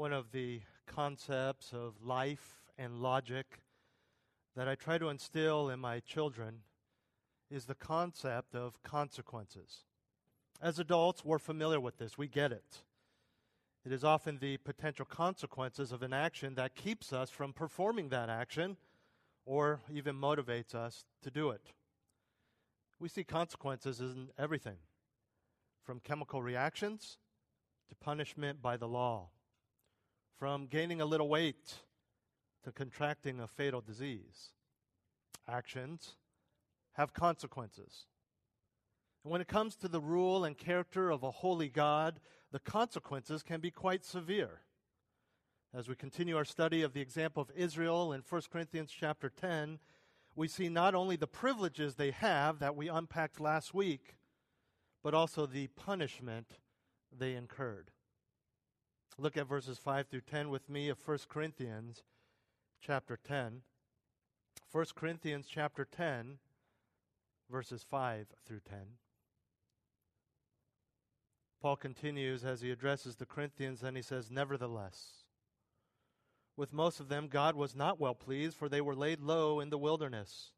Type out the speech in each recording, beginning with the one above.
one of the concepts of life and logic that I try to instill in my children is the concept of consequences. As adults, we're familiar with this, we get it. It is often the potential consequences of an action that keeps us from performing that action or even motivates us to do it. We see consequences in everything from chemical reactions to punishment by the law from gaining a little weight to contracting a fatal disease. Actions have consequences. And when it comes to the rule and character of a holy God, the consequences can be quite severe. As we continue our study of the example of Israel in 1 Corinthians chapter 10, we see not only the privileges they have that we unpacked last week, but also the punishment they incurred. Look at verses 5 through 10 with me of 1 Corinthians chapter 10. 1 Corinthians chapter 10, verses 5 through 10. Paul continues as he addresses the Corinthians, and he says, Nevertheless, with most of them God was not well pleased, for they were laid low in the wilderness.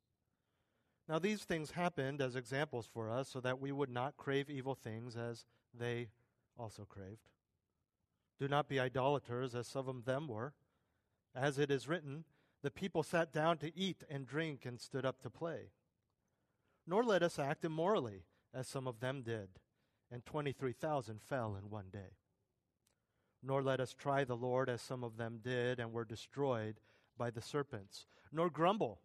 Now, these things happened as examples for us, so that we would not crave evil things as they also craved. Do not be idolaters, as some of them were. As it is written, the people sat down to eat and drink and stood up to play. Nor let us act immorally, as some of them did, and 23,000 fell in one day. Nor let us try the Lord, as some of them did, and were destroyed by the serpents. Nor grumble,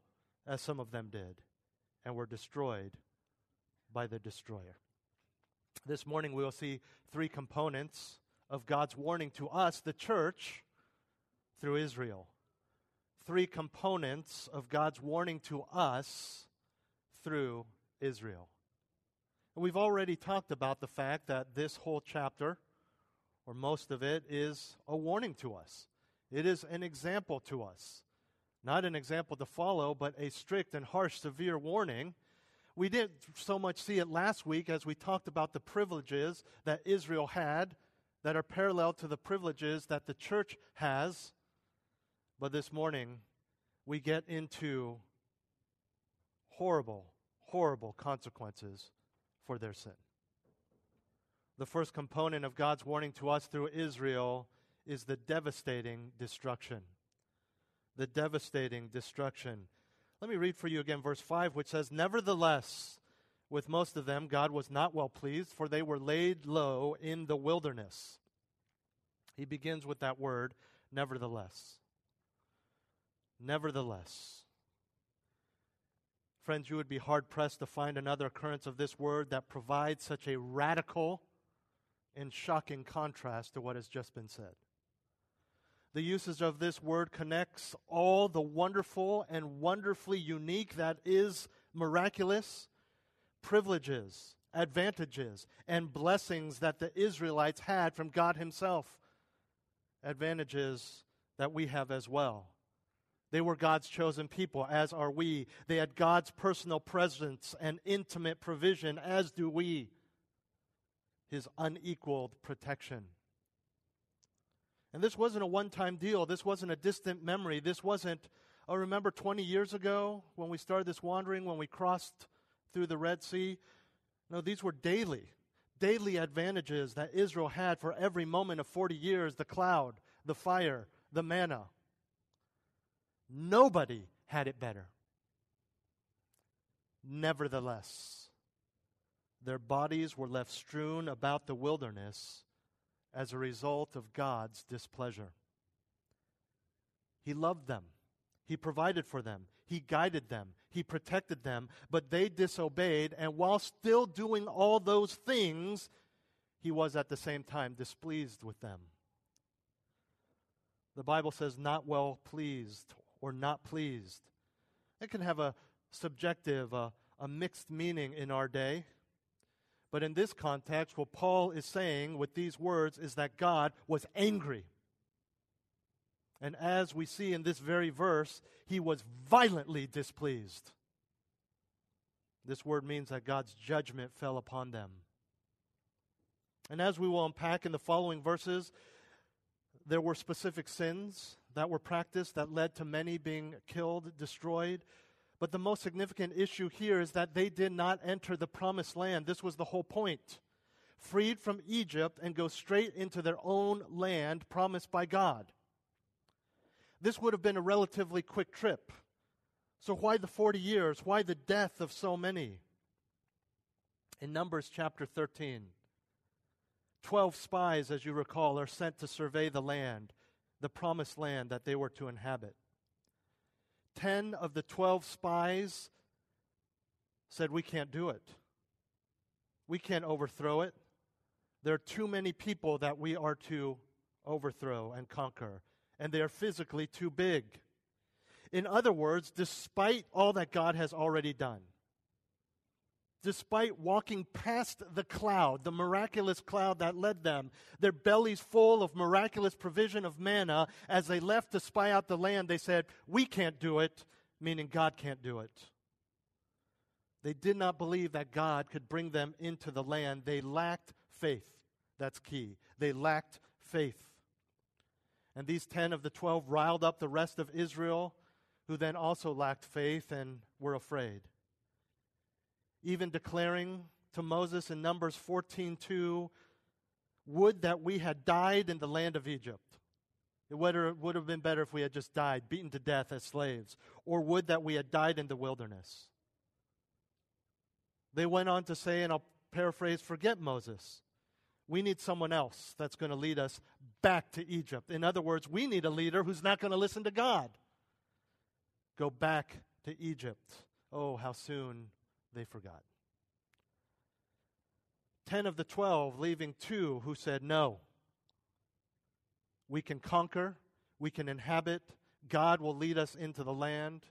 as some of them did, and were destroyed by the destroyer. This morning we will see three components of God's warning to us, the church, through Israel. Three components of God's warning to us through Israel. And we've already talked about the fact that this whole chapter, or most of it, is a warning to us. It is an example to us. Not an example to follow, but a strict and harsh, severe warning. We didn't so much see it last week as we talked about the privileges that Israel had that are parallel to the privileges that the church has. But this morning, we get into horrible, horrible consequences for their sin. The first component of God's warning to us through Israel is the devastating destruction. The devastating destruction. Let me read for you again verse 5, which says, Nevertheless, with most of them, God was not well pleased, for they were laid low in the wilderness. He begins with that word, nevertheless. Nevertheless. Friends, you would be hard pressed to find another occurrence of this word that provides such a radical and shocking contrast to what has just been said. The usage of this word connects all the wonderful and wonderfully unique that is miraculous privileges, advantages, and blessings that the Israelites had from God Himself. Advantages that we have as well. They were God's chosen people, as are we. They had God's personal presence and intimate provision, as do we. His unequaled protection. And this wasn't a one time deal. This wasn't a distant memory. This wasn't, oh, remember 20 years ago when we started this wandering, when we crossed through the Red Sea. No, these were daily, daily advantages that Israel had for every moment of 40 years the cloud, the fire, the manna. Nobody had it better. Nevertheless, their bodies were left strewn about the wilderness as a result of God's displeasure. He loved them. He provided for them. He guided them. He protected them. But they disobeyed, and while still doing all those things, he was at the same time displeased with them. The Bible says not well pleased or not pleased. It can have a subjective, a, a mixed meaning in our day. But in this context, what Paul is saying with these words is that God was angry. And as we see in this very verse, he was violently displeased. This word means that God's judgment fell upon them. And as we will unpack in the following verses, there were specific sins that were practiced that led to many being killed, destroyed. But the most significant issue here is that they did not enter the promised land. This was the whole point. Freed from Egypt and go straight into their own land promised by God. This would have been a relatively quick trip. So, why the 40 years? Why the death of so many? In Numbers chapter 13, 12 spies, as you recall, are sent to survey the land, the promised land that they were to inhabit. 10 of the 12 spies said, We can't do it. We can't overthrow it. There are too many people that we are to overthrow and conquer and they are physically too big. In other words, despite all that God has already done, despite walking past the cloud, the miraculous cloud that led them, their bellies full of miraculous provision of manna, as they left to spy out the land, they said, We can't do it, meaning God can't do it. They did not believe that God could bring them into the land. They lacked faith. That's key. They lacked faith. And these 10 of the 12 riled up the rest of Israel, who then also lacked faith and were afraid. Even declaring to Moses in Numbers 14:2, "Would that we had died in the land of Egypt." It would, have been better if we had just died, beaten to death as slaves. Or would that we had died in the wilderness. They went on to say, and I'll paraphrase, forget Moses. We need someone else that's going to lead us back to Egypt. In other words, we need a leader who's not going to listen to God. Go back to Egypt. Oh, how soon they forgot. Ten of the twelve, leaving two who said, No. We can conquer, we can inhabit, God will lead us into the land.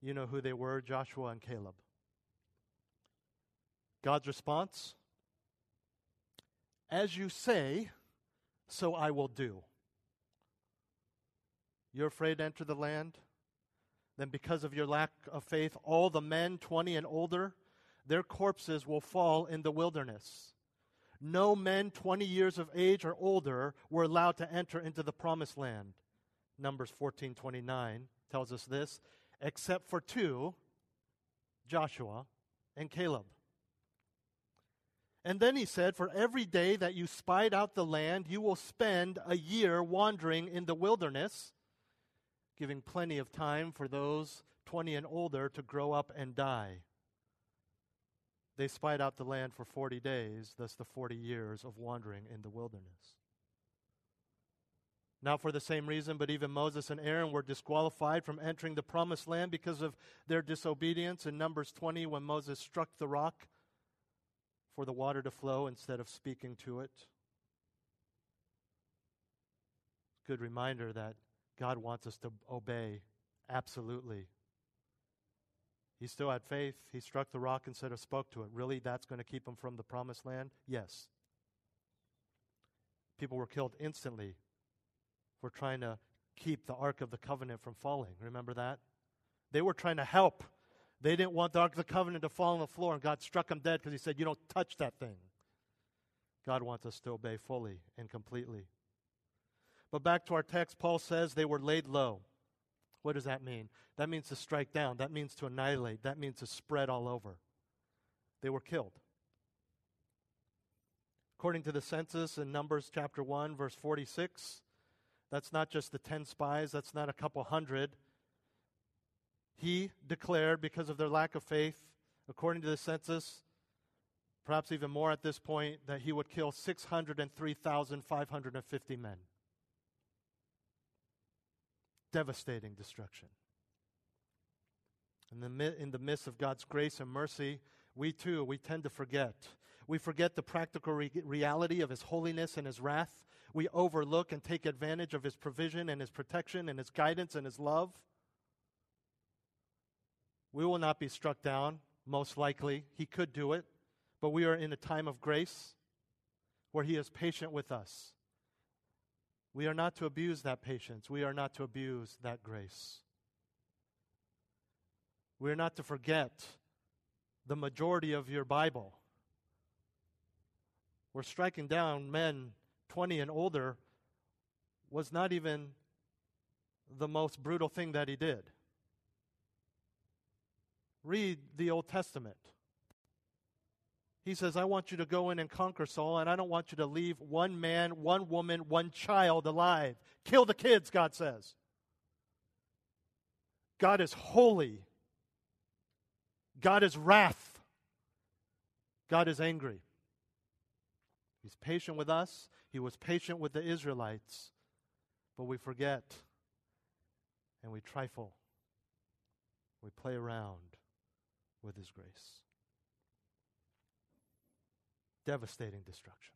You know who they were Joshua and Caleb. God's response as you say, so I will do. You're afraid to enter the land? Then, because of your lack of faith, all the men 20 and older, their corpses will fall in the wilderness. No men 20 years of age or older were allowed to enter into the promised land. Numbers 14:29 tells us this, except for two, Joshua and Caleb. And then he said, For every day that you spied out the land, you will spend a year wandering in the wilderness, giving plenty of time for those 20 and older to grow up and die. They spied out the land for 40 days, thus the 40 years of wandering in the wilderness. Not for the same reason, but even Moses and Aaron were disqualified from entering the promised land because of their disobedience. In Numbers 20, when Moses struck the rock, for the water to flow instead of speaking to it. Good reminder that God wants us to obey absolutely. He still had faith. He struck the rock instead of spoke to it. Really, that's going to keep him from the promised land? Yes. People were killed instantly for trying to keep the Ark of the Covenant from falling. Remember that? They were trying to help they didn't want the Ark of the Covenant to fall on the floor, and God struck them dead because He said, You don't touch that thing. God wants us to obey fully and completely. But back to our text, Paul says they were laid low. What does that mean? That means to strike down. That means to annihilate. That means to spread all over. They were killed. According to the census in Numbers chapter 1, verse 46, that's not just the 10 spies, that's not a couple hundred. He declared, because of their lack of faith, according to the census, perhaps even more at this point, that he would kill 603,550 men. devastating destruction. In the, in the midst of God's grace and mercy, we too, we tend to forget. We forget the practical re- reality of His holiness and His wrath. We overlook and take advantage of His provision and His protection and His guidance and His love. We will not be struck down, most likely. He could do it, but we are in a time of grace where He is patient with us. We are not to abuse that patience. We are not to abuse that grace. We are not to forget the majority of your Bible. We're striking down men 20 and older was not even the most brutal thing that he did. Read the Old Testament. He says, I want you to go in and conquer Saul, and I don't want you to leave one man, one woman, one child alive. Kill the kids, God says. God is holy. God is wrath. God is angry. He's patient with us. He was patient with the Israelites. But we forget and we trifle. We play around with His grace. Devastating destruction.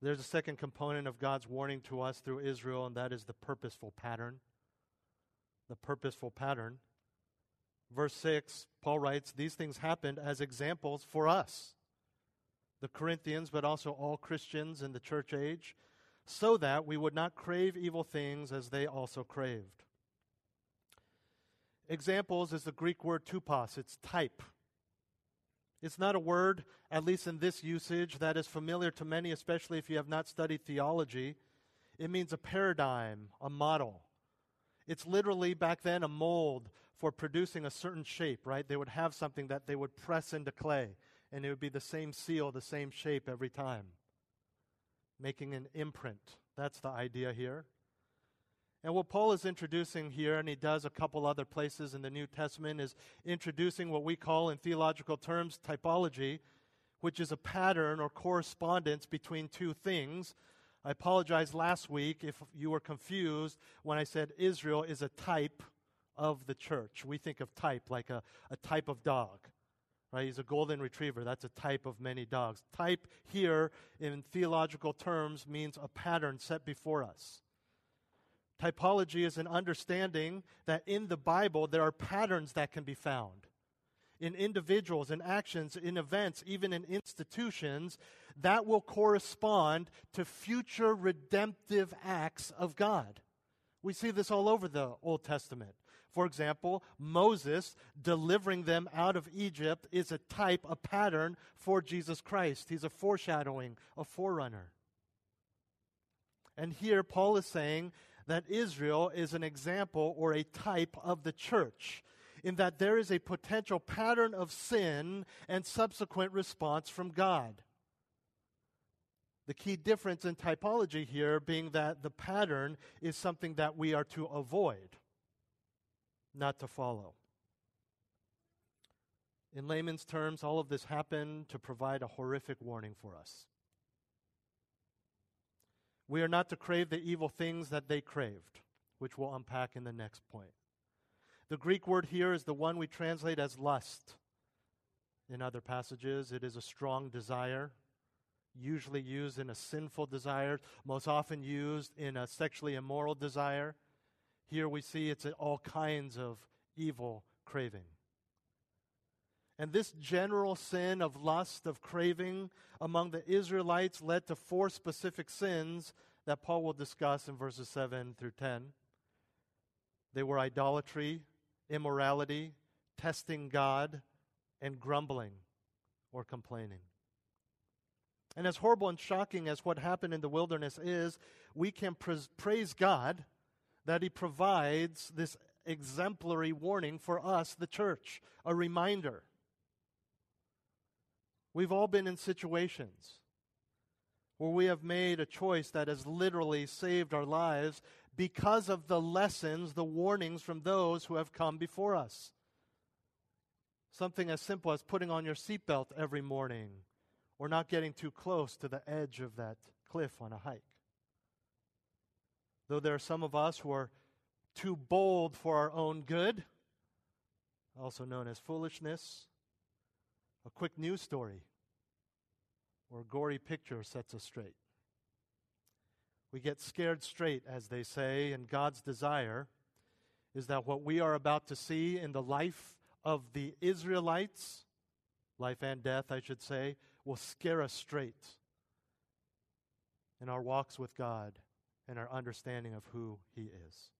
There's a second component of God's warning to us through Israel, and that is the purposeful pattern. The purposeful pattern. Verse 6, Paul writes, These things happened as examples for us, the Corinthians, but also all Christians in the church age, so that we would not crave evil things as they also craved. Examples is the Greek word tupos, it's type. It's not a word, at least in this usage, that is familiar to many, especially if you have not studied theology. It means a paradigm, a model. It's literally back then a mold for producing a certain shape, right? They would have something that they would press into clay, and it would be the same seal, the same shape every time, making an imprint. That's the idea here. And what Paul is introducing here, and he does a couple other places in the New Testament, is introducing what we call in theological terms typology, which is a pattern or correspondence between two things. I apologize last week if you were confused when I said Israel is a type of the church. We think of type like a, a type of dog, right? He's a golden retriever. That's a type of many dogs. Type here, in theological terms, means a pattern set before us. Typology is an understanding that in the Bible there are patterns that can be found. In individuals, in actions, in events, even in institutions, that will correspond to future redemptive acts of God. We see this all over the Old Testament. For example, Moses delivering them out of Egypt is a type, a pattern for Jesus Christ. He's a foreshadowing, a forerunner. And here Paul is saying that Israel is an example or a type of the church, in that there is a potential pattern of sin and subsequent response from God. The key difference in typology here being that the pattern is something that we are to avoid not to follow. In layman's terms, all of this happened to provide a horrific warning for us. We are not to crave the evil things that they craved, which we'll unpack in the next point. The Greek word here is the one we translate as lust. In other passages, it is a strong desire, usually used in a sinful desire, most often used in a sexually immoral desire. Here we see it's all kinds of evil craving. And this general sin of lust, of craving among the Israelites led to four specific sins that Paul will discuss in verses 7 through 10. They were idolatry, immorality, testing God, and grumbling or complaining. And as horrible and shocking as what happened in the wilderness is, we can praise God that he provides this exemplary warning for us, the church, a reminder. We've all been in situations where we have made a choice that has literally saved our lives because of the lessons, the warnings from those who have come before us. Something as simple as putting on your seatbelt every morning or not getting too close to the edge of that cliff on a hike. Though there are some of us who are too bold for our own good, also known as foolishness, a quick news story or a gory picture sets us straight. We get scared straight, as they say, and God's desire is that what we are about to see in the life of the Israelites, life and death, I should say, will scare us straight in our walks with God and our understanding of who He is.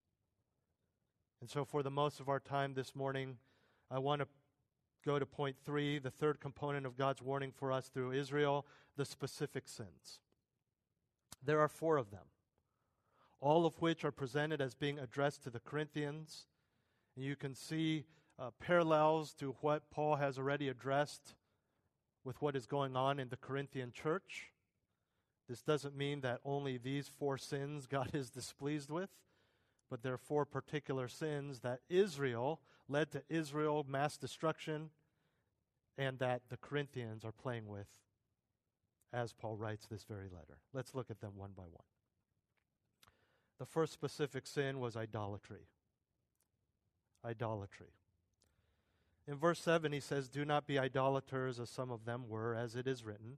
And so, for the most of our time this morning, I want to go to point three, the third component of God's warning for us through Israel, the specific sins. There are four of them, all of which are presented as being addressed to the Corinthians. And you can see uh, parallels to what Paul has already addressed with what is going on in the Corinthian church. This doesn't mean that only these four sins God is displeased with, but there are four particular sins that Israel led to Israel mass destruction and that the Corinthians are playing with as Paul writes this very letter. Let's look at them one by one. The first specific sin was idolatry. Idolatry. In verse 7, he says, Do not be idolaters as some of them were, as it is written.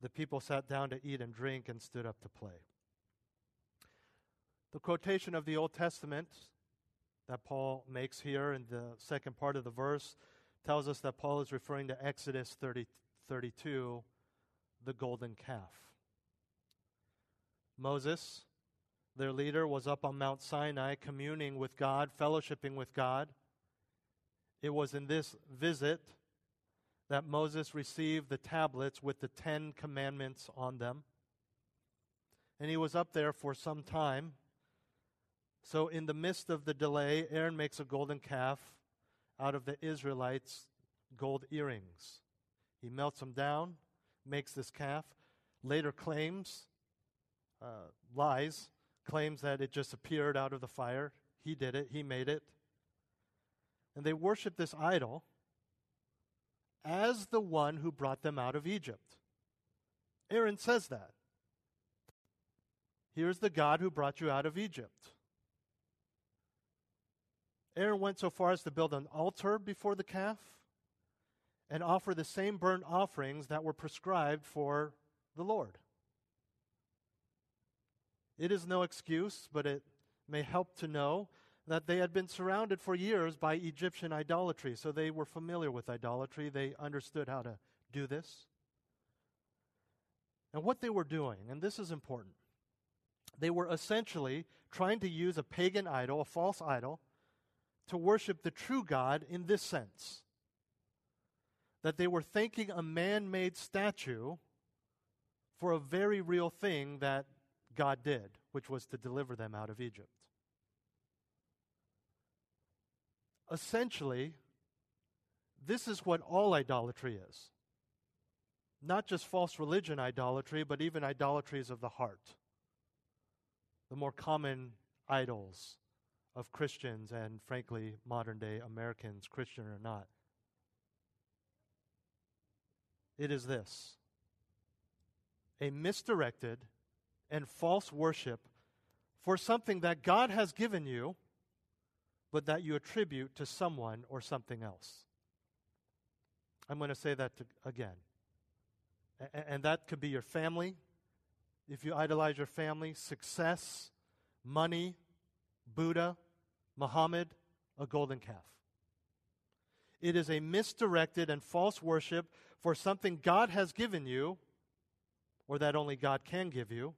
The people sat down to eat and drink and stood up to play. The quotation of the Old Testament that Paul makes here in the second part of the verse tells us that Paul is referring to Exodus 30, 32, the golden calf. Moses, their leader, was up on Mount Sinai communing with God, fellowshipping with God. It was in this visit that Moses received the tablets with the Ten Commandments on them. And he was up there for some time. So, in the midst of the delay, Aaron makes a golden calf out of the Israelites' gold earrings. He melts them down, makes this calf, later claims, uh, lies, claims that it just appeared out of the fire. He did it, he made it. And they worship this idol as the one who brought them out of Egypt. Aaron says that. Here's the God who brought you out of Egypt. Aaron went so far as to build an altar before the calf and offer the same burnt offerings that were prescribed for the Lord. It is no excuse, but it may help to know that they had been surrounded for years by Egyptian idolatry. So they were familiar with idolatry, they understood how to do this. And what they were doing, and this is important, they were essentially trying to use a pagan idol, a false idol, to worship the true God in this sense that they were thanking a man made statue for a very real thing that God did, which was to deliver them out of Egypt. essentially, this is what all idolatry is. Not just false religion idolatry, but even idolatries of the heart. The more common idols of Christians and, frankly, modern day Americans, Christian or not. It is this a misdirected and false worship for something that God has given you but that you attribute to someone or something else. I'm going to say that to, again. A- and that could be your family, if you idolize your family, success, money, Buddha, Muhammad, a golden calf. It is a misdirected and false worship for something God has given you, or that only God can give you,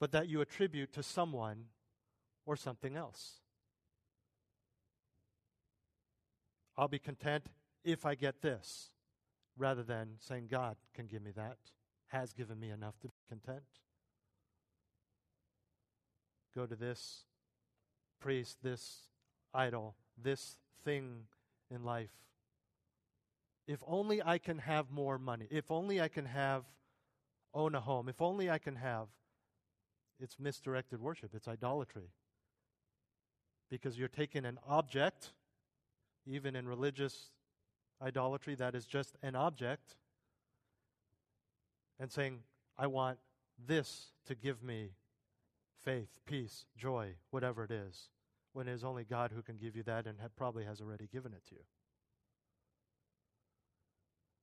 but that you attribute to someone or something else. I'll be content if I get this, rather than saying, God can give me that, has given me enough to be content. Go to this priest, this idol, this thing in life. If only I can have more money, if only I can have own a home, if only I can have it's misdirected worship, it's idolatry. Because you're taking an object even in religious idolatry, that is just an object, and saying, I want this to give me faith, peace, joy, whatever it is, when it is only God who can give you that and probably has already given it to you.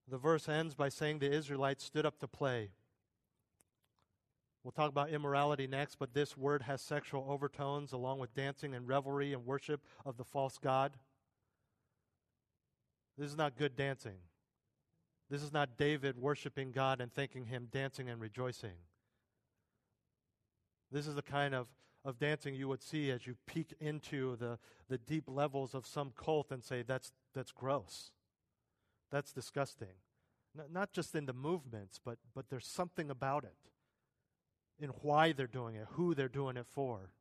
The verse ends by saying the Israelites stood up to play. We'll talk about immorality next, but this word has sexual overtones along with dancing and revelry and worship of the false God. This is not good dancing. This is not David worshiping God and thanking Him, dancing and rejoicing. This is the kind of, of dancing you would see as you peek into the, the deep levels of some cult and say, that's, that's gross. That's disgusting. N- not just in the movements, but, but there's something about it in why they're doing it, who they're doing it for.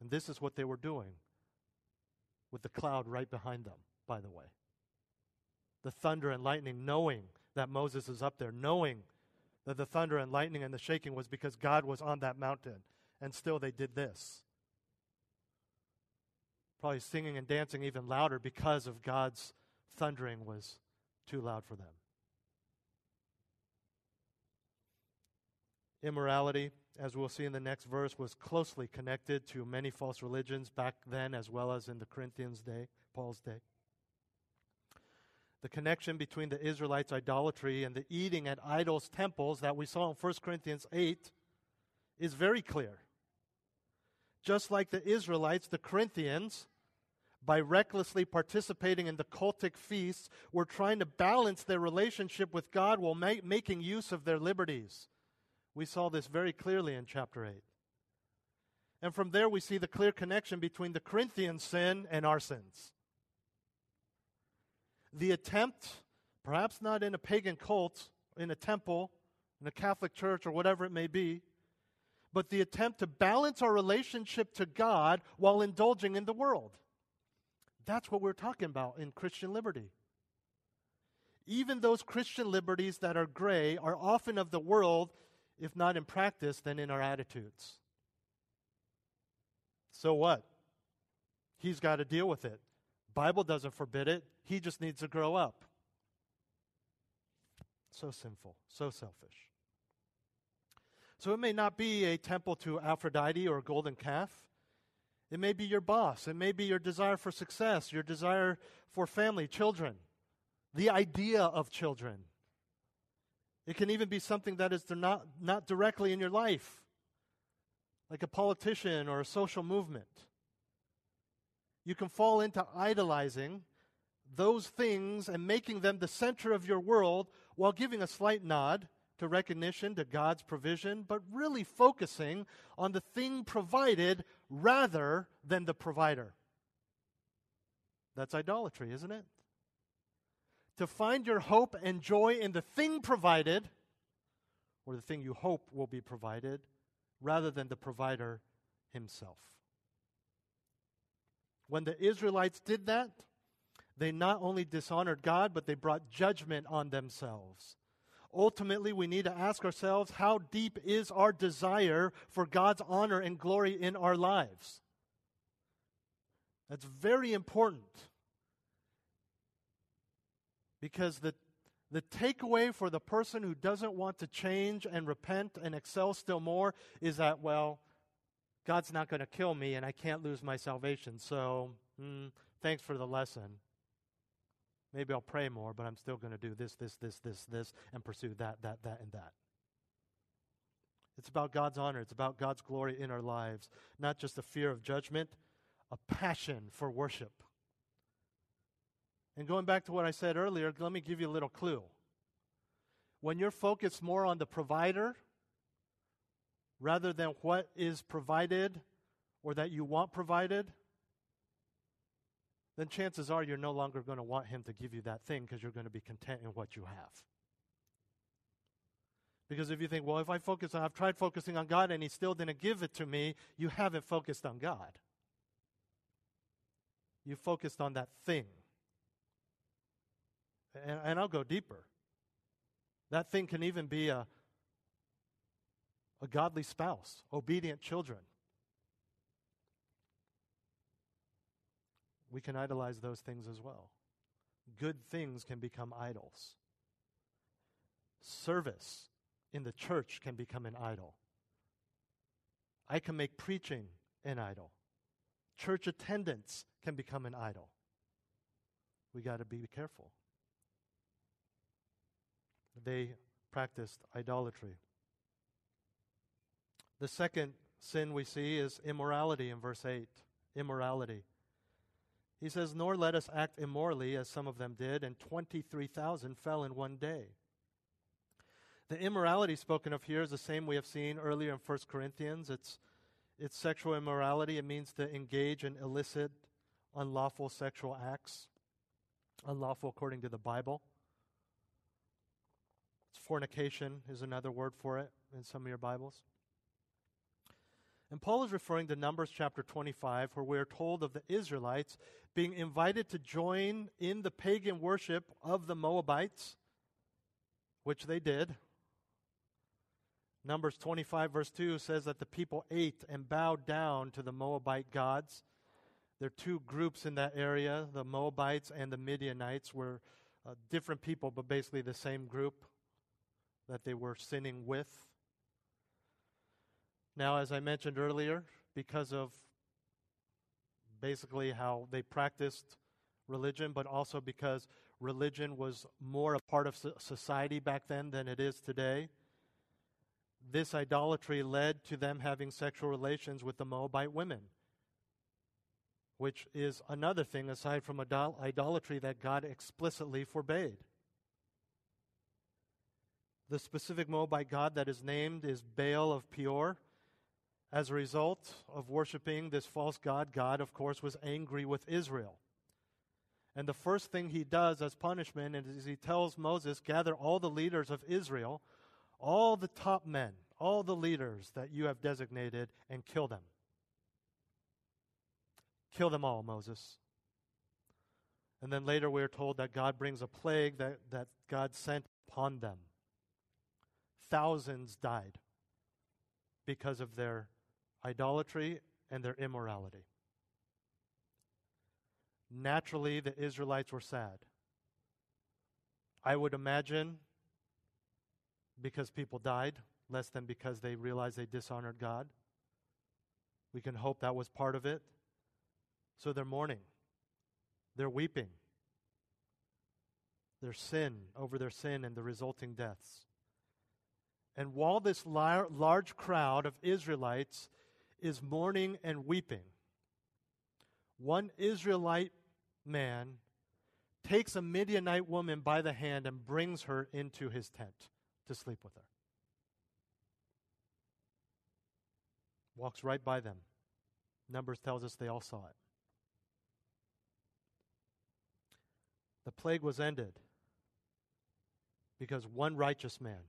And this is what they were doing with the cloud right behind them, by the way. The thunder and lightning, knowing that Moses is up there, knowing that the thunder and lightning and the shaking was because God was on that mountain. And still they did this. Probably singing and dancing even louder because of God's thundering was too loud for them. Immorality, as we'll see in the next verse, was closely connected to many false religions back then as well as in the Corinthians' day, Paul's day. The connection between the Israelites' idolatry and the eating at idols' temples that we saw in 1 Corinthians 8 is very clear. Just like the Israelites, the Corinthians, by recklessly participating in the cultic feasts, were trying to balance their relationship with God while ma- making use of their liberties. We saw this very clearly in chapter 8. And from there, we see the clear connection between the Corinthian sin and our sins. The attempt, perhaps not in a pagan cult, in a temple, in a Catholic church, or whatever it may be, but the attempt to balance our relationship to God while indulging in the world. That's what we're talking about in Christian liberty. Even those Christian liberties that are gray are often of the world if not in practice, then in our attitudes. So what? He's got to deal with it. Bible doesn't forbid it. He just needs to grow up. So sinful, so selfish. So it may not be a temple to Aphrodite or a golden calf. It may be your boss. It may be your desire for success, your desire for family, children, the idea of children. It can even be something that is not, not directly in your life, like a politician or a social movement. You can fall into idolizing those things and making them the center of your world while giving a slight nod to recognition to God's provision, but really focusing on the thing provided rather than the provider. That's idolatry, isn't it? to find your hope and joy in the thing provided, or the thing you hope will be provided, rather than the provider himself. When the Israelites did that, they not only dishonored God, but they brought judgment on themselves. Ultimately, we need to ask ourselves how deep is our desire for God's honor and glory in our lives? That's very important. Because the, the takeaway for the person who doesn't want to change and repent and excel still more is that, well, God's not going to kill me and I can't lose my salvation. So, mm, thanks for the lesson. Maybe I'll pray more, but I'm still going to do this, this, this, this, this, and pursue that, that, that, and that. It's about God's honor. It's about God's glory in our lives, not just a fear of judgment, a passion for worship. And going back to what I said earlier, let me give you a little clue. When you're focused more on the provider rather than what is provided or that you want provided, then chances are you're no longer going to want Him to give you that thing because you're going to be content in what you have. Because if you think, well, if I focus on, I've tried focusing on God and He still didn't give it to me, you haven't focused on God. You focused on that thing. And, and I'll go deeper. That thing can even be a, a godly spouse, obedient children. We can idolize those things as well. Good things can become idols. Service in the church can become an idol. I can make preaching an idol. Church attendance can become an idol. We got to be careful. They practiced idolatry. The second sin we see is immorality in verse 8. Immorality. He says, Nor let us act immorally as some of them did, and 23,000 fell in one day. The immorality spoken of here is the same we have seen earlier in 1 Corinthians. It's, it's sexual immorality. It means to engage in illicit, unlawful sexual acts, unlawful according to the Bible. It's fornication, is another word for it in some of your Bibles. And Paul is referring to Numbers chapter 25, where we are told of the Israelites being invited to join in the pagan worship of the Moabites, which they did. Numbers 25, verse 2 says that the people ate and bowed down to the Moabite gods. There are two groups in that area the Moabites and the Midianites were uh, different people, but basically the same group that they were sinning with. Now, as I mentioned earlier, because of basically how they practiced religion, but also because religion was more a part of society back then than it is today, this idolatry led to them having sexual relations with the Moabite women, which is another thing aside from idol- idolatry that God explicitly forbade. The specific Moabite god that is named is Baal of Peor. As a result of worshiping this false god, God, of course, was angry with Israel. And the first thing he does as punishment is he tells Moses, Gather all the leaders of Israel, all the top men, all the leaders that you have designated, and kill them. Kill them all, Moses. And then later we are told that God brings a plague that, that God sent upon them. Thousands died because of their idolatry and their immorality. Naturally, the Israelites were sad. I would imagine because people died, less than because they realized they dishonored God. We can hope that was part of it. So they're mourning, they're weeping. Their sin over their sin and the resulting deaths. And while this lar- large crowd of Israelites is mourning and weeping. One Israelite man takes a Midianite woman by the hand and brings her into his tent to sleep with her. Walks right by them. Numbers tells us they all saw it. The plague was ended because one righteous man,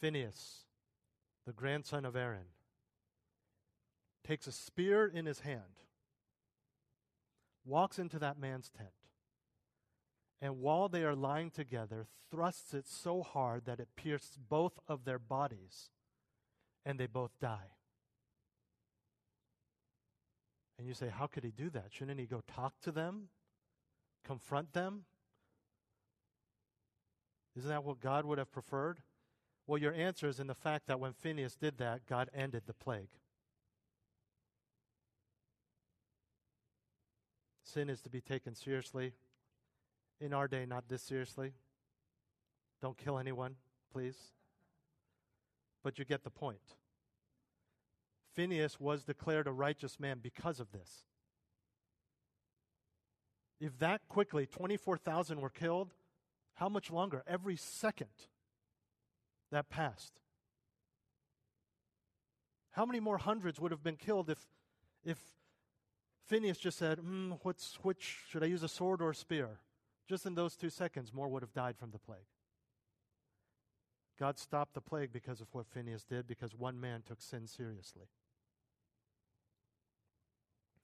Phinehas, the grandson of Aaron, takes a spear in his hand, walks into that man's tent, and while they are lying together, thrusts it so hard that it pierces both of their bodies, and they both die. And you say, How could he do that? Shouldn't he go talk to them? Confront them? Isn't that what God would have preferred? Well, your answer is in the fact that when Phinehas did that, God ended the plague. Sin is to be taken seriously. In our day, not this seriously. Don't kill anyone, please. But you get the point. Phinehas was declared a righteous man because of this. If that quickly 24,000 were killed, how much longer? Every second that passed. How many more hundreds would have been killed if, if Phinehas just said, mm, what's, which, should I use a sword or a spear? Just in those two seconds, more would have died from the plague. God stopped the plague because of what Phinehas did, because one man took sin seriously.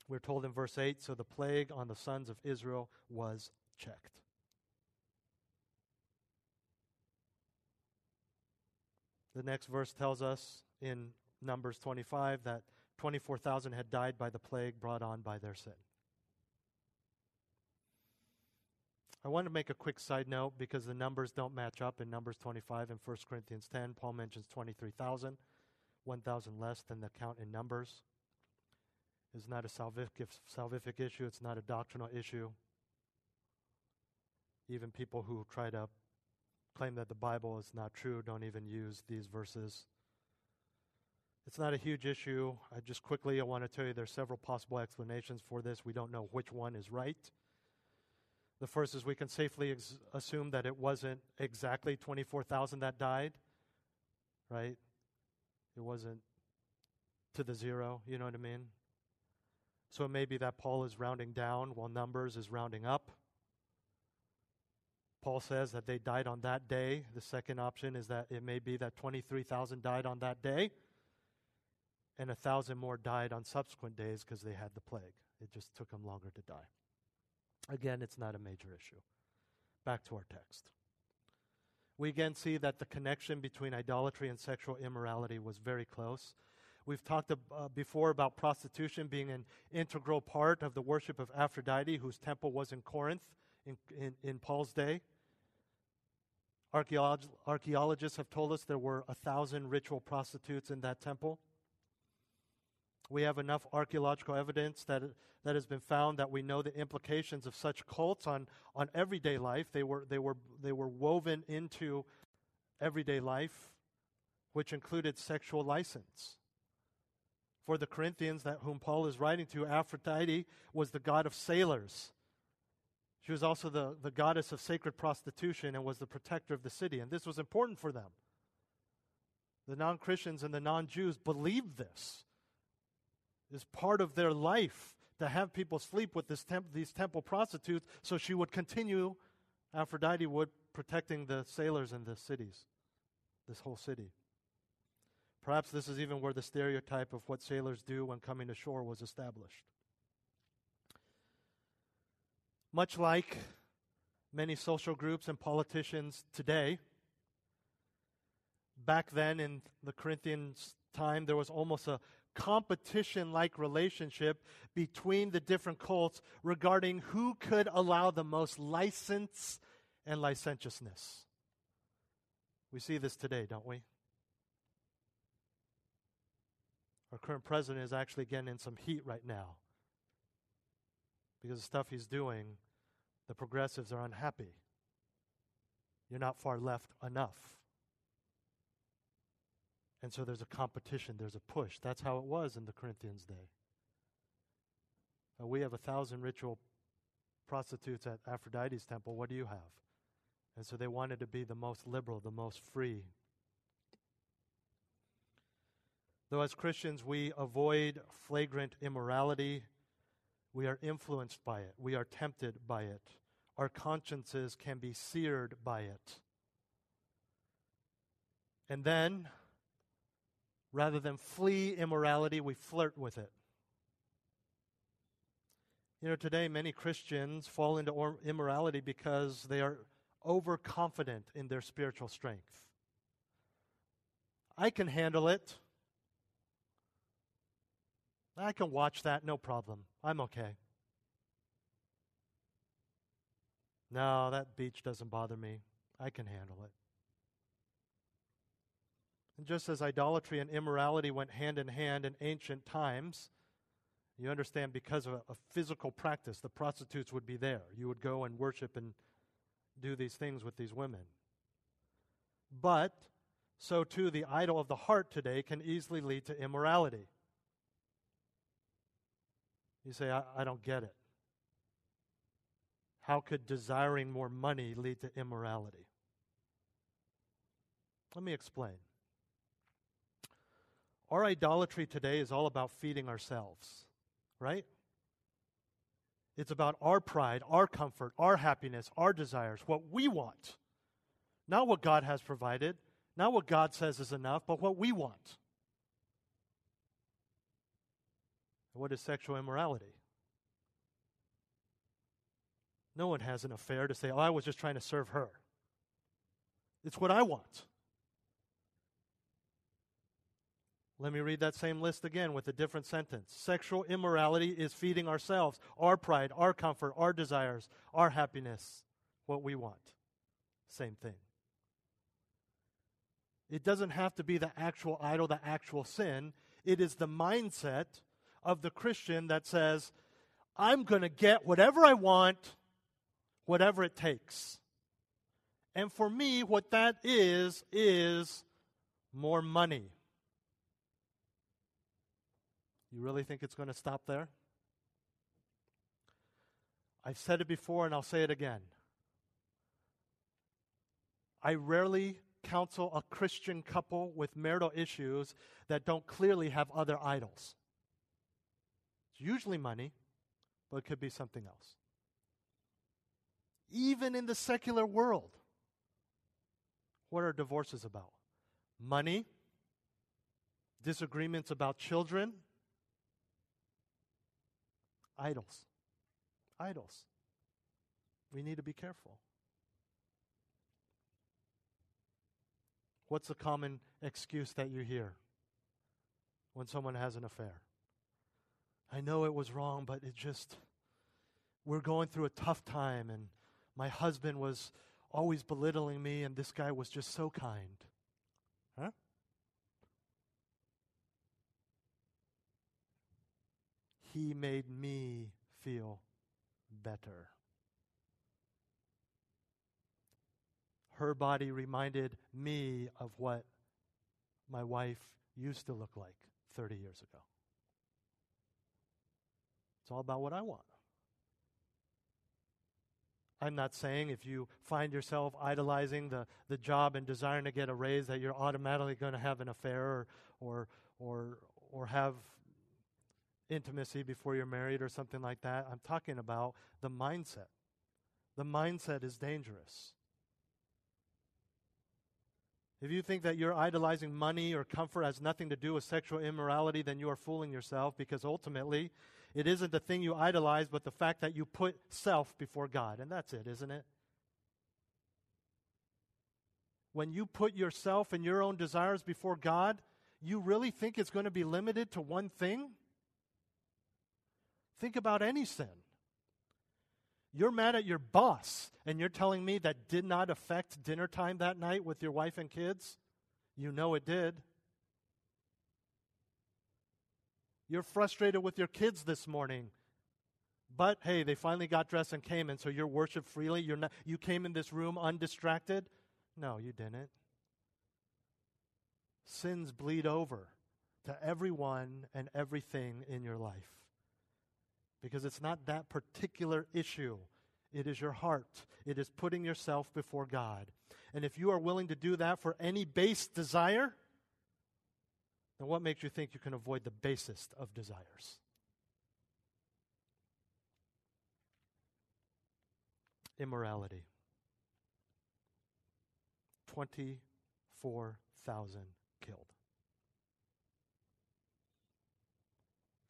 We're told in verse 8 so the plague on the sons of Israel was checked. The next verse tells us in Numbers 25 that 24,000 had died by the plague brought on by their sin. I want to make a quick side note because the numbers don't match up in Numbers 25 and 1 Corinthians 10. Paul mentions 23,000. 1,000 less than the count in Numbers. It's not a salvific, salvific issue, it's not a doctrinal issue. Even people who try to claim that the Bible is not true don't even use these verses. It's not a huge issue. I just quickly I want to tell you there's several possible explanations for this. We don't know which one is right. The first is we can safely ex- assume that it wasn't exactly 24,000 that died, right? It wasn't to the zero, you know what I mean? So it may be that Paul is rounding down while Numbers is rounding up. Paul says that they died on that day. The second option is that it may be that 23,000 died on that day and a thousand more died on subsequent days because they had the plague. It just took them longer to die. Again, it's not a major issue. Back to our text. We again see that the connection between idolatry and sexual immorality was very close. We've talked uh, before about prostitution being an integral part of the worship of Aphrodite, whose temple was in Corinth in, in, in Paul's day. Archaeologists have told us there were a thousand ritual prostitutes in that temple. We have enough archaeological evidence that, that has been found that we know the implications of such cults on, on everyday life. They were, they, were, they were woven into everyday life, which included sexual license. For the Corinthians, that whom Paul is writing to, Aphrodite was the god of sailors. She was also the, the goddess of sacred prostitution and was the protector of the city. And this was important for them. The non Christians and the non Jews believed this is part of their life to have people sleep with temp- these temple prostitutes so she would continue, Aphrodite would, protecting the sailors in the cities, this whole city. Perhaps this is even where the stereotype of what sailors do when coming ashore was established. Much like many social groups and politicians today, back then in the Corinthians' time, there was almost a competition like relationship between the different cults regarding who could allow the most license and licentiousness. We see this today, don't we? Our current president is actually getting in some heat right now because the stuff he's doing, the progressives are unhappy. You're not far left enough. And so there's a competition, there's a push. That's how it was in the Corinthians' day. Uh, we have a thousand ritual prostitutes at Aphrodite's temple. What do you have? And so they wanted to be the most liberal, the most free. Though as Christians we avoid flagrant immorality, we are influenced by it, we are tempted by it, our consciences can be seared by it. And then Rather than flee immorality, we flirt with it. You know, today many Christians fall into or- immorality because they are overconfident in their spiritual strength. I can handle it. I can watch that, no problem. I'm okay. No, that beach doesn't bother me. I can handle it. And just as idolatry and immorality went hand in hand in ancient times, you understand because of a, physical practice, the prostitutes would be there. You would go and worship and do these things with these women. But so too, the idol of the heart today can easily lead to immorality. You say, I, I don't get it. How could desiring more money lead to immorality? Let me explain. Our idolatry today is all about feeding ourselves, right? It's about our pride, our comfort, our happiness, our desires, what we want. Not what God has provided, not what God says is enough, but what we want. what is sexual immorality? No one has an affair to say, oh, I was just trying to serve her. It's what I want. Let me read that same list again with a different sentence. Sexual immorality is feeding ourselves, our pride, our comfort, our desires, our happiness, what we want. Same thing. It doesn't have to be the actual idol, the actual sin. It is the mindset of the Christian that says, I'm going to get whatever I want, whatever it takes. And for me, what that is, is more money. You really think it's going to stop there? I've said it before and I'll say it again. I rarely counsel a Christian couple with marital issues that don't clearly have other idols. It's usually money, but it could be something else. Even in the secular world, what are divorces about? Money, disagreements about children, idols. Idols. We need to be careful. What's the common excuse that you hear when someone has an affair? I know it was wrong, but it just, we're going through a tough time, and my husband was always belittling me, and this guy was just so kind. He made me feel better. Her body reminded me of what my wife used to look like 30 years ago. It's all about what I want. I'm not saying if you find yourself idolizing the, the job and desiring to get a raise that you're automatically going to have an affair or, or, or, or have intimacy before you're married or something like that. I'm talking about the mindset. The mindset is dangerous. If you think that you're idolizing money or comfort has nothing to do with sexual immorality, then you are fooling yourself because ultimately it isn't the thing you idolize, but the fact that you put self before God. And that's it, isn't it? When you put yourself and your own desires before God, you really think it's going to be limited to one thing? Think about any sin. You're mad at your boss, and you're telling me that did not affect dinner time that night with your wife and kids? You know it did. You're frustrated with your kids this morning. But hey, they finally got dressed and came, and so you're worship freely. You're not, you came in this room undistracted. No, you didn't. Sins bleed over to everyone and everything in your life because it's not that particular issue. It is your heart. It is putting yourself before God. And if you are willing to do that for any base desire, then what makes you think you can avoid the basest of desires? Immorality. 24,000 killed.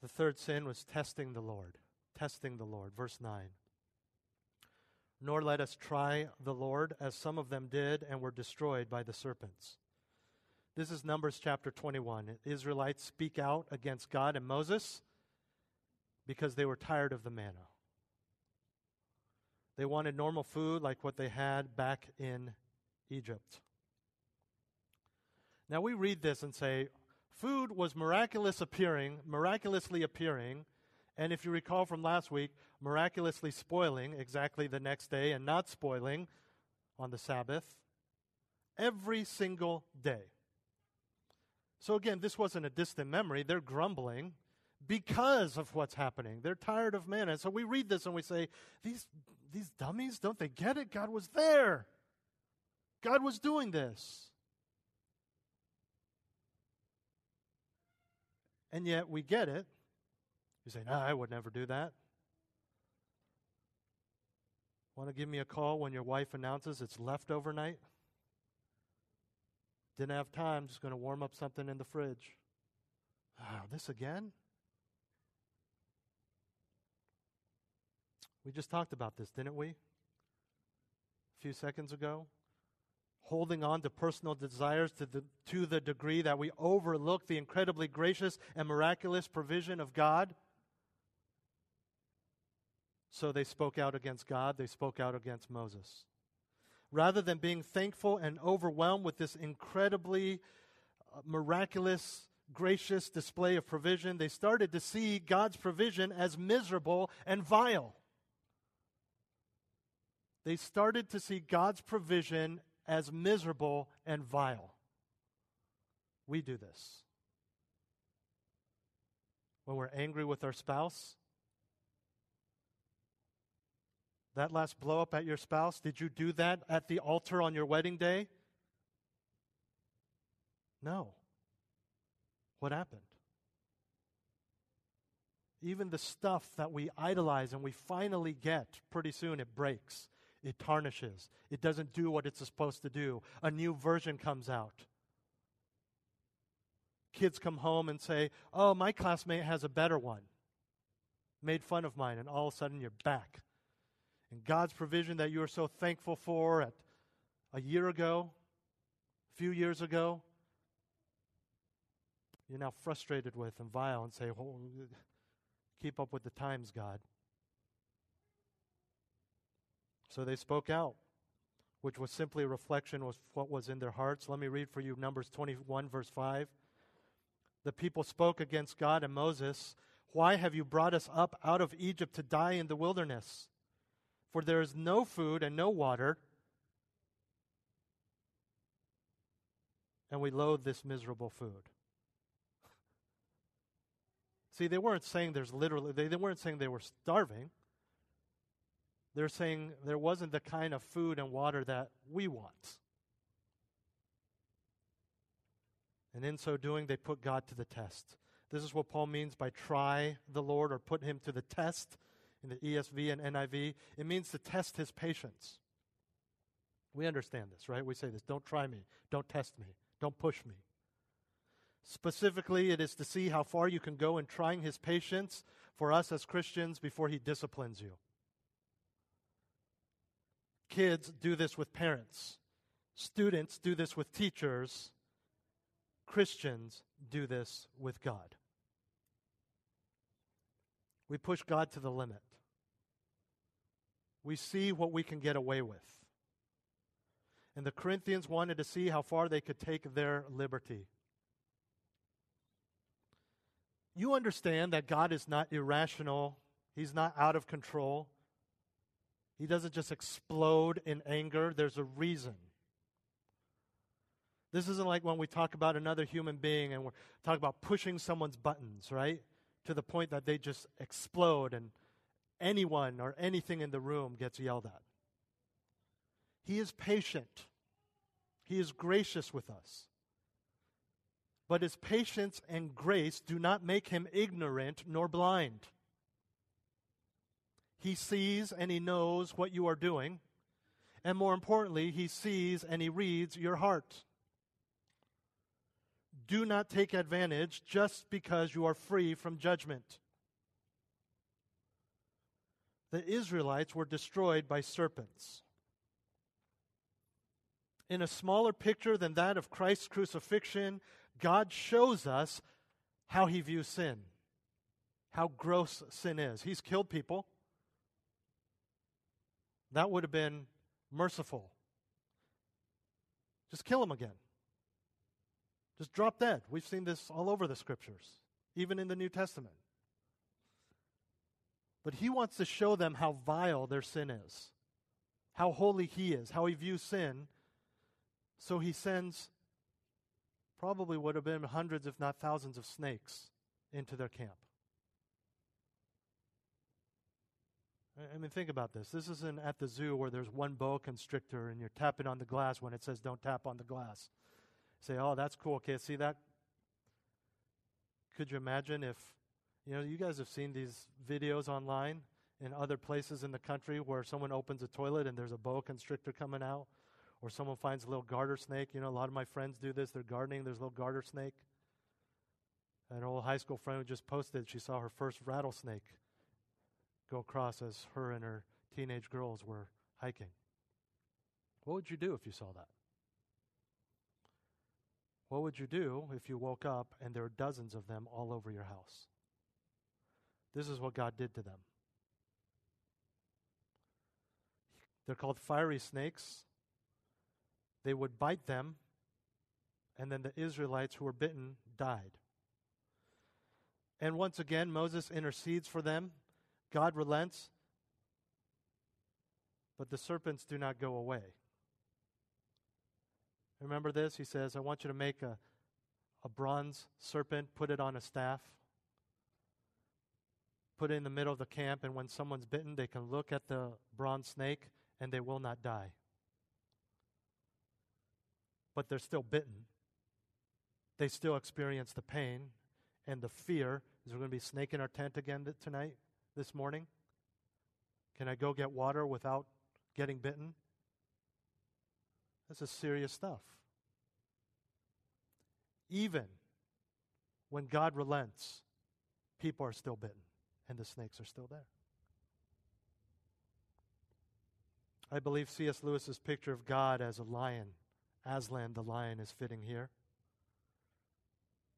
The third sin was testing the Lord testing the Lord. Verse 9. Nor let us try the Lord, as some of them did and were destroyed by the serpents. This is Numbers chapter 21. Israelites speak out against God and Moses because they were tired of the manna. They wanted normal food like what they had back in Egypt. Now we read this and say, food was miraculous appearing, miraculously appearing and if you recall from last week, miraculously spoiling exactly the next day and not spoiling on the Sabbath every single day. So again, this wasn't a distant memory. They're grumbling because of what's happening. They're tired of manna. So we read this and we say, these, these dummies, don't they get it? God was there. God was doing this. And yet we get it you say, No, I would never do that. Want to give me a call when your wife announces it's leftover night? Didn't have time, just going to warm up something in the fridge. Oh, this again? We just talked about this, didn't we? A few seconds ago holding on to personal desires to the, to the degree that we overlook the incredibly gracious and miraculous provision of God. So they spoke out against God, they spoke out against Moses. rather than being thankful and overwhelmed with this incredibly uh, miraculous, gracious display of provision, they started to see God's provision as miserable and vile. They started to see God's provision as miserable and vile. We do this. When we're angry with our spouse, that last blow up at your spouse, did you do that at the altar on your wedding day? No. What happened? Even the stuff that we idolize and we finally get, pretty soon it breaks, it tarnishes, it doesn't do what it's supposed to do. A new version comes out. Kids come home and say, Oh, my classmate has a better one. Made fun of mine, and all of a sudden you're back and God's provision that you are so thankful for at a year ago, a few years ago, you're now frustrated with and vile and say, well, keep up with the times, God. So they spoke out, which was simply a reflection of what was in their hearts. Let me read for you Numbers 21, verse 5. The people spoke against God and Moses. Why have you brought us up out of Egypt to die in the wilderness? For there is no food and no water. And we loathe this miserable food. See, they weren't saying there's literally, they, they weren't saying they were starving. They're saying there wasn't the kind of food and water that we want. And in so doing, they put God to the test. This is what Paul means by try the Lord or put him to the test in the ESV and NIV, it means to test his patience. We understand this, right? We say this don't try me, don't test me, don't push me. Specifically, it is to see how far you can go in trying his patience for us as Christians before he disciplines you. Kids do this with parents, students do this with teachers, Christians do this with God. We push God to the limit we see what we can get away with. And the Corinthians wanted to see how far they could take their liberty. You understand that God is not irrational, He's not out of control. He doesn't just explode in anger, there's a reason. This isn't like when we talk about another human being and we're talking about pushing someone's buttons, right? To the point that they just explode and anyone or anything in the room gets yelled at. He is patient, He is gracious with us. But His patience and grace do not make Him ignorant nor blind. He sees and He knows what you are doing. And more importantly, He sees and He reads your heart. Do not take advantage just because you are free from judgment the Israelites were destroyed by serpents. In a smaller picture than that of Christ's crucifixion, God shows us how he views sin, how gross sin is. He's killed people. That would have been merciful. Just kill them again. Just drop dead. We've seen this all over the scriptures, even in the New Testament. But he wants to show them how vile their sin is, how holy he is, how he views sin. So he sends probably would have been hundreds, if not thousands, of snakes into their camp. I mean, think about this. This isn't at the zoo where there's one boa constrictor and you're tapping on the glass when it says don't tap on the glass. Say, oh, that's cool. Okay, see that? Could you imagine if you know, you guys have seen these videos online in other places in the country where someone opens a toilet and there's a boa constrictor coming out, or someone finds a little garter snake. You know, a lot of my friends do this. They're gardening, there's a little garter snake. An old high school friend who just posted she saw her first rattlesnake go across as her and her teenage girls were hiking. What would you do if you saw that? What would you do if you woke up and there were dozens of them all over your house? This is what God did to them. They're called fiery snakes. they would bite them, and then the Israelites who were bitten died. And once again, Moses intercedes for them. God relents, but the serpents do not go away. Remember this? He says, I want you to make a, a bronze serpent, put it on a staff, put in the middle of the camp, and when someone's bitten, they can look at the bronze snake and they will not die. But they're still bitten. They still experience the pain and the fear. Is there going to be a snake in our tent again tonight, this morning? Can I go get water without getting bitten? This is serious stuff. Even when God relents, people are still bitten and the snakes are still there. I believe C.S. Lewis's picture of God as a lion, Aslan the lion, is fitting here.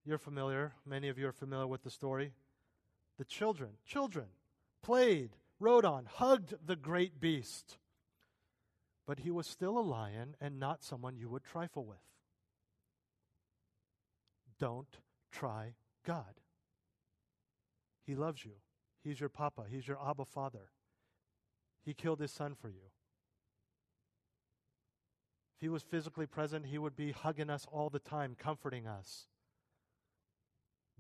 You're familiar, many of you are familiar with the story. The children, children, played, rode on, hugged the great beast. But he was still a lion and not someone you would trifle with. Don't try God. He loves you. He's your papa. He's your Abba Father. He killed his son for you. If he was physically present, he would be hugging us all the time, comforting us.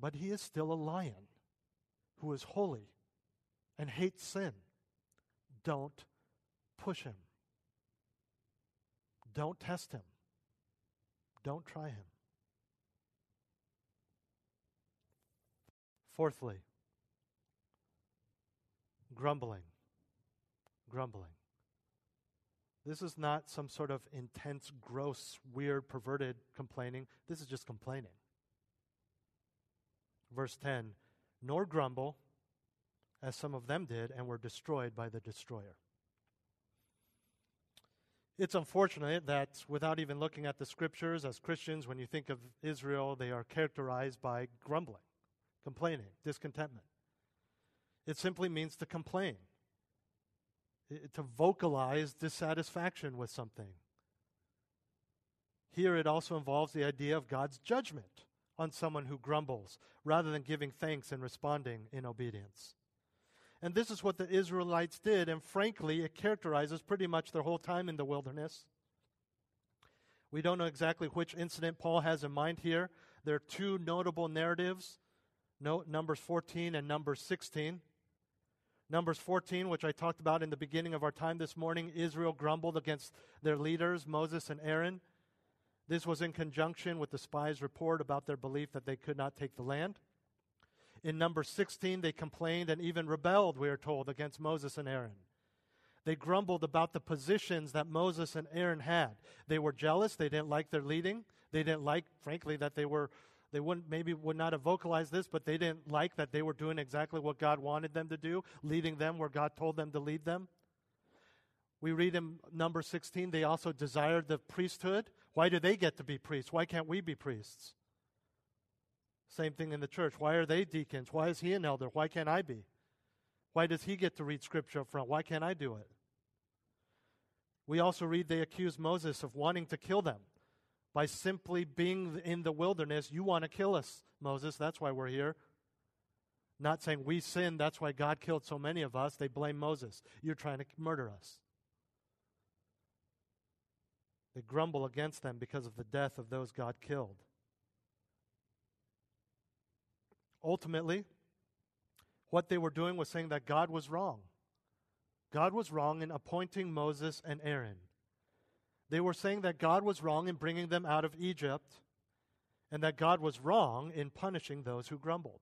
But he is still a lion who is holy and hates sin. Don't push him. Don't test him. Don't try him. Fourthly, grumbling. Grumbling. This is not some sort of intense, gross, weird, perverted complaining. This is just complaining. Verse 10 Nor grumble, as some of them did, and were destroyed by the destroyer. It's unfortunate that without even looking at the scriptures, as Christians, when you think of Israel, they are characterized by grumbling, complaining, discontentment. It simply means to complain, to vocalize dissatisfaction with something. Here it also involves the idea of God's judgment on someone who grumbles rather than giving thanks and responding in obedience. And this is what the Israelites did, and frankly, it characterizes pretty much their whole time in the wilderness. We don't know exactly which incident Paul has in mind here. There are two notable narratives Numbers 14 and Numbers 16. Numbers 14, which I talked about in the beginning of our time this morning, Israel grumbled against their leaders, Moses and Aaron. This was in conjunction with the spies' report about their belief that they could not take the land. In number 16, they complained and even rebelled, we are told, against Moses and Aaron. They grumbled about the positions that Moses and Aaron had. They were jealous. They didn't like their leading. They didn't like, frankly, that they were, they wouldn't, maybe would not have vocalized this, but they didn't like that they were doing exactly what God wanted them to do, leading them where God told them to lead them. We read in number 16, they also desired the priesthood. Why do they get to be priests? Why can't we be priests? Same thing in the church. Why are they deacons? Why is he an elder? Why can't I be? Why does he get to read scripture up front? Why can't I do it? We also read they accuse Moses of wanting to kill them by simply being in the wilderness. You want to kill us, Moses. That's why we're here. Not saying we sinned, that's why God killed so many of us. They blame Moses. You're trying to murder us. They grumble against them because of the death of those God killed. Ultimately, what they were doing was saying that God was wrong. God was wrong in appointing Moses and Aaron. They were saying that God was wrong in bringing them out of Egypt and that God was wrong in punishing those who grumbled.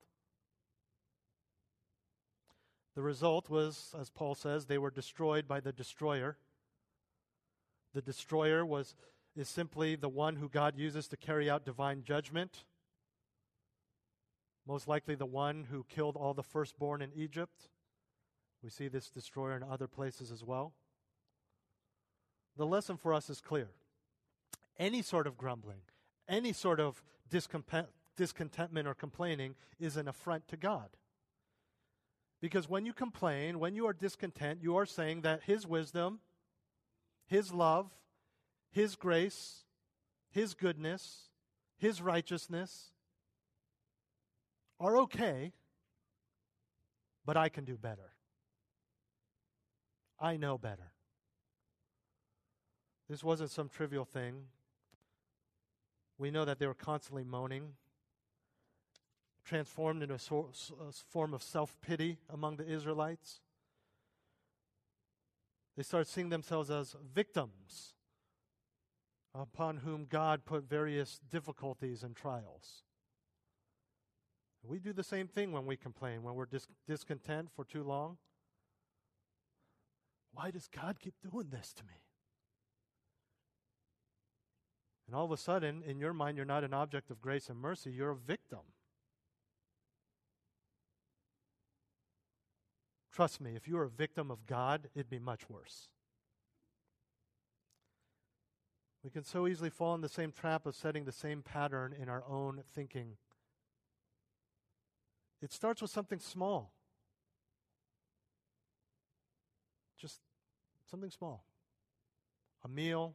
The result was, as Paul says, they were destroyed by the destroyer. The destroyer was, is simply the one who God uses to carry out divine judgment most likely the one who killed all the firstborn in Egypt. We see this destroyer in other places as well. The lesson for us is clear. Any sort of grumbling, any sort of discontentment or complaining is an affront to God. Because when you complain, when you are discontent, you are saying that His wisdom, His love, His grace, His goodness, His righteousness are okay, but I can do better. I know better. This wasn't some trivial thing. We know that they were constantly moaning, transformed into a, a form of self pity among the Israelites. They started seeing themselves as victims upon whom God put various difficulties and trials. We do the same thing when we complain, when we're dis- discontent for too long. Why does God keep doing this to me? And all of a sudden, in your mind, you're not an object of grace and mercy, you're a victim. Trust me, if you were a victim of God, it'd be much worse. We can so easily fall in the same trap of setting the same pattern in our own thinking. It starts with something small. Just something small. A meal,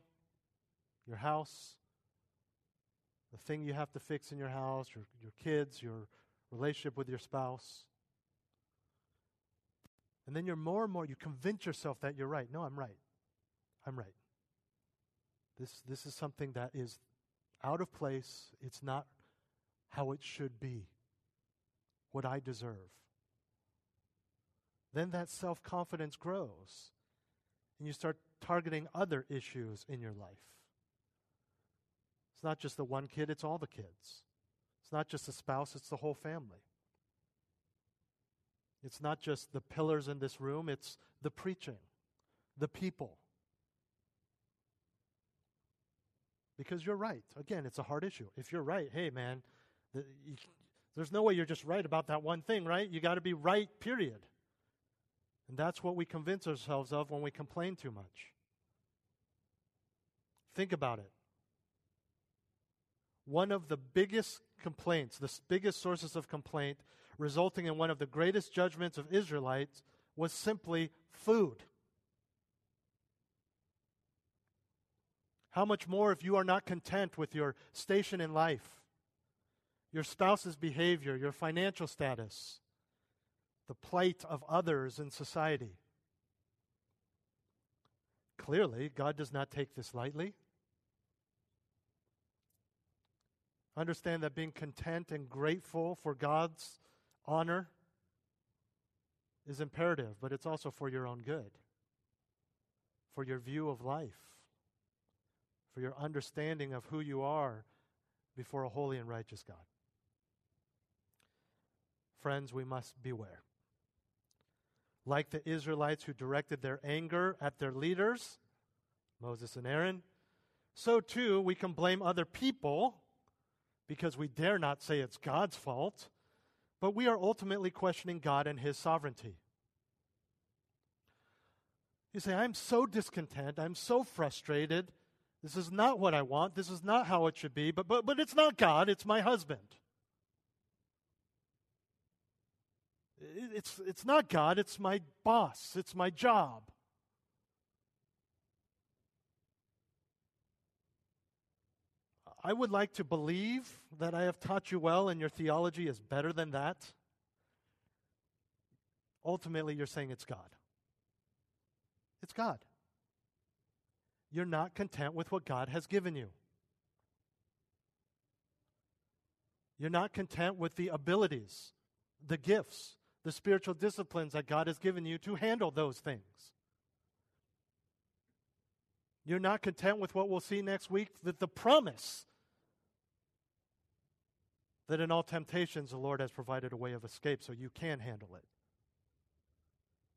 your house, the thing you have to fix in your house, your, your kids, your relationship with your spouse. And then you're more and more, you convince yourself that you're right. No, I'm right. I'm right. This, this is something that is out of place. It's not how it should be, what I deserve. Then that self confidence grows, and you start targeting other issues in your life. It's not just the one kid, it's all the kids. It's not just the spouse, it's the whole family. It's not just the pillars in this room, it's the preaching, the people. Because you're right. Again, it's a hard issue. If you're right, hey, man, the, you, there's no way you're just right about that one thing, right? You got to be right, period. And that's what we convince ourselves of when we complain too much. Think about it one of the biggest complaints, the biggest sources of complaint, resulting in one of the greatest judgments of Israelites, was simply food. How much more if you are not content with your station in life, your spouse's behavior, your financial status, the plight of others in society? Clearly, God does not take this lightly. Understand that being content and grateful for God's honor is imperative, but it's also for your own good, for your view of life, for your understanding of who you are before a holy and righteous God. Friends, we must beware. Like the Israelites who directed their anger at their leaders, Moses and Aaron, so too we can blame other people because we dare not say it's God's fault, but we are ultimately questioning God and His sovereignty. You say, I'm so discontent, I'm so frustrated. This is not what I want. This is not how it should be. But, but, but it's not God, it's my husband. It's, it's not God, it's my boss, it's my job. I would like to believe that I have taught you well and your theology is better than that. Ultimately, you're saying it's God. It's God. You're not content with what God has given you. You're not content with the abilities, the gifts, the spiritual disciplines that God has given you to handle those things. You're not content with what we'll see next week, that the promise that in all temptations the Lord has provided a way of escape so you can handle it,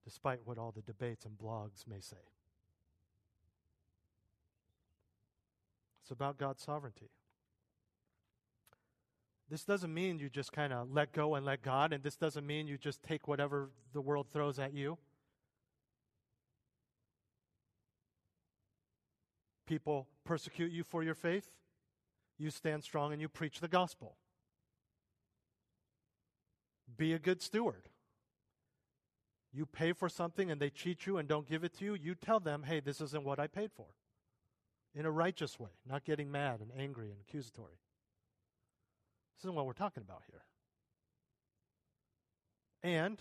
despite what all the debates and blogs may say. It's about God's sovereignty. This doesn't mean you just kind of let go and let God, and this doesn't mean you just take whatever the world throws at you. People persecute you for your faith, you stand strong and you preach the gospel. Be a good steward. You pay for something and they cheat you and don't give it to you, you tell them, hey, this isn't what I paid for. in a righteous way, not getting mad and angry and accusatory. This isn't what we're talking about here. And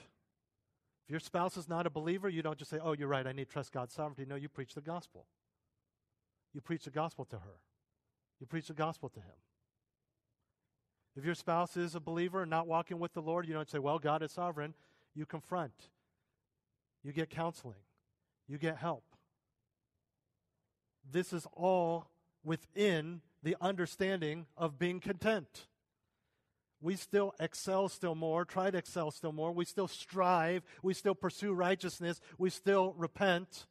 if your spouse is not a believer, you don't just say, oh, you're right, I need to trust God's sovereignty. No, you preach the gospel. You preach the gospel to her, you preach the gospel to him. If your spouse is a believer and not walking with the Lord, you don't say, well, God is sovereign. You confront, you get counseling, you get help. This is all within the understanding of being content. We still excel still more, try to excel still more. We still strive. We still pursue righteousness. We still repent.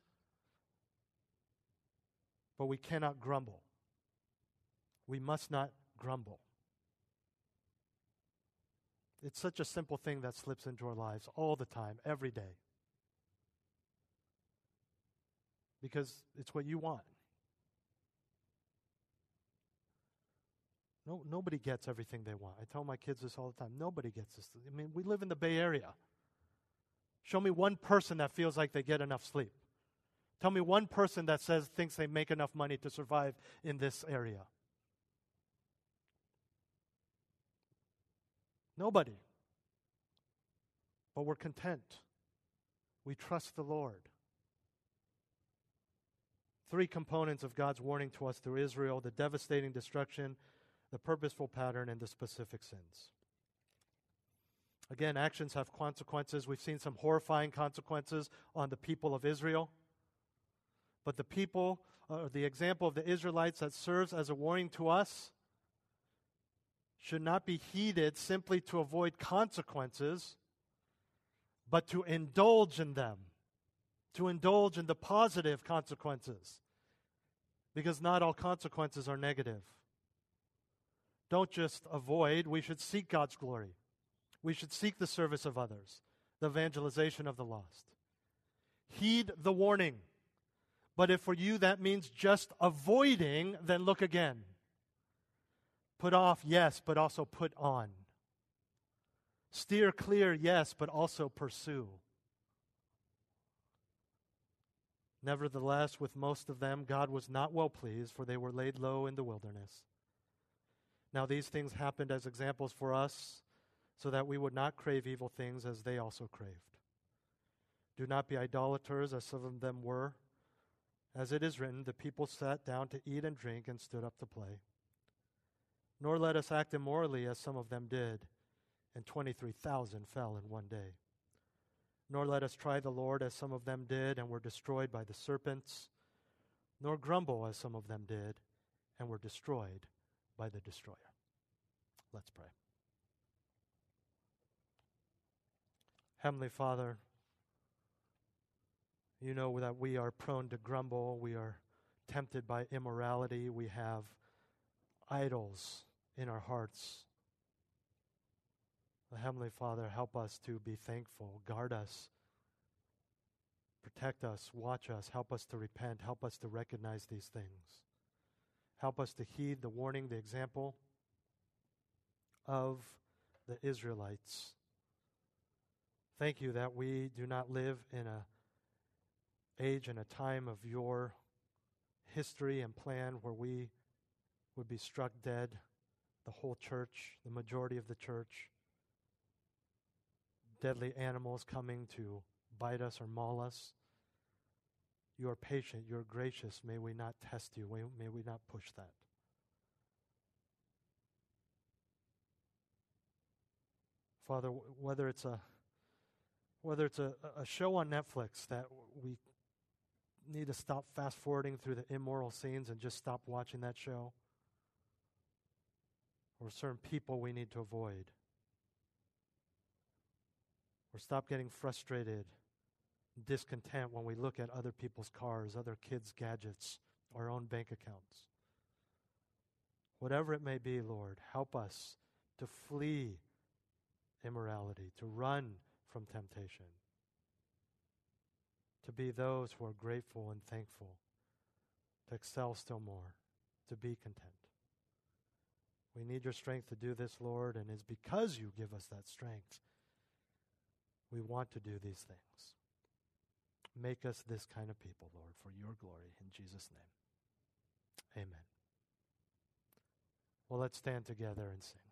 But we cannot grumble. We must not grumble. It's such a simple thing that slips into our lives all the time, every day. Because it's what you want. No, nobody gets everything they want. I tell my kids this all the time. Nobody gets this. I mean, we live in the Bay Area. Show me one person that feels like they get enough sleep. Tell me one person that says thinks they make enough money to survive in this area. Nobody. But we're content. We trust the Lord. Three components of God's warning to us through Israel the devastating destruction, the purposeful pattern, and the specific sins. Again, actions have consequences. We've seen some horrifying consequences on the people of Israel. But the people, uh, the example of the Israelites that serves as a warning to us, should not be heeded simply to avoid consequences, but to indulge in them, to indulge in the positive consequences. Because not all consequences are negative don't just avoid, we should seek God's glory. We should seek the service of others, the evangelization of the lost. Heed the warning. But if for you that means just avoiding, then look again. Put off, yes, but also put on. Steer clear, yes, but also pursue. Nevertheless, with most of them, God was not well pleased, for they were laid low in the wilderness. Now, these things happened as examples for us, so that we would not crave evil things as they also craved. Do not be idolaters, as some of them were. As it is written, the people sat down to eat and drink and stood up to play. Nor let us act immorally, as some of them did, and 23,000 fell in one day. Nor let us try the Lord, as some of them did, and were destroyed by the serpents. Nor grumble, as some of them did, and were destroyed by the destroyer. Let's pray. Heavenly Father, you know that we are prone to grumble. We are tempted by immorality. We have idols in our hearts. The Heavenly Father, help us to be thankful. Guard us. Protect us. Watch us. Help us to repent. Help us to recognize these things. Help us to heed the warning, the example of the Israelites. Thank you that we do not live in a age and a time of your history and plan where we would be struck dead, the whole church, the majority of the church, deadly animals coming to bite us or maul us. You are patient. You are gracious. May we not test you. May we not push that. Father, whether it's a whether it's a, a show on Netflix that we need to stop fast forwarding through the immoral scenes and just stop watching that show, or certain people we need to avoid, or stop getting frustrated discontent when we look at other people's cars, other kids' gadgets, our own bank accounts. Whatever it may be, Lord, help us to flee immorality, to run from temptation, to be those who are grateful and thankful, to excel still more, to be content. We need your strength to do this, Lord, and it's because you give us that strength we want to do these things. Make us this kind of people, Lord, for your glory. In Jesus' name. Amen. Well, let's stand together and sing.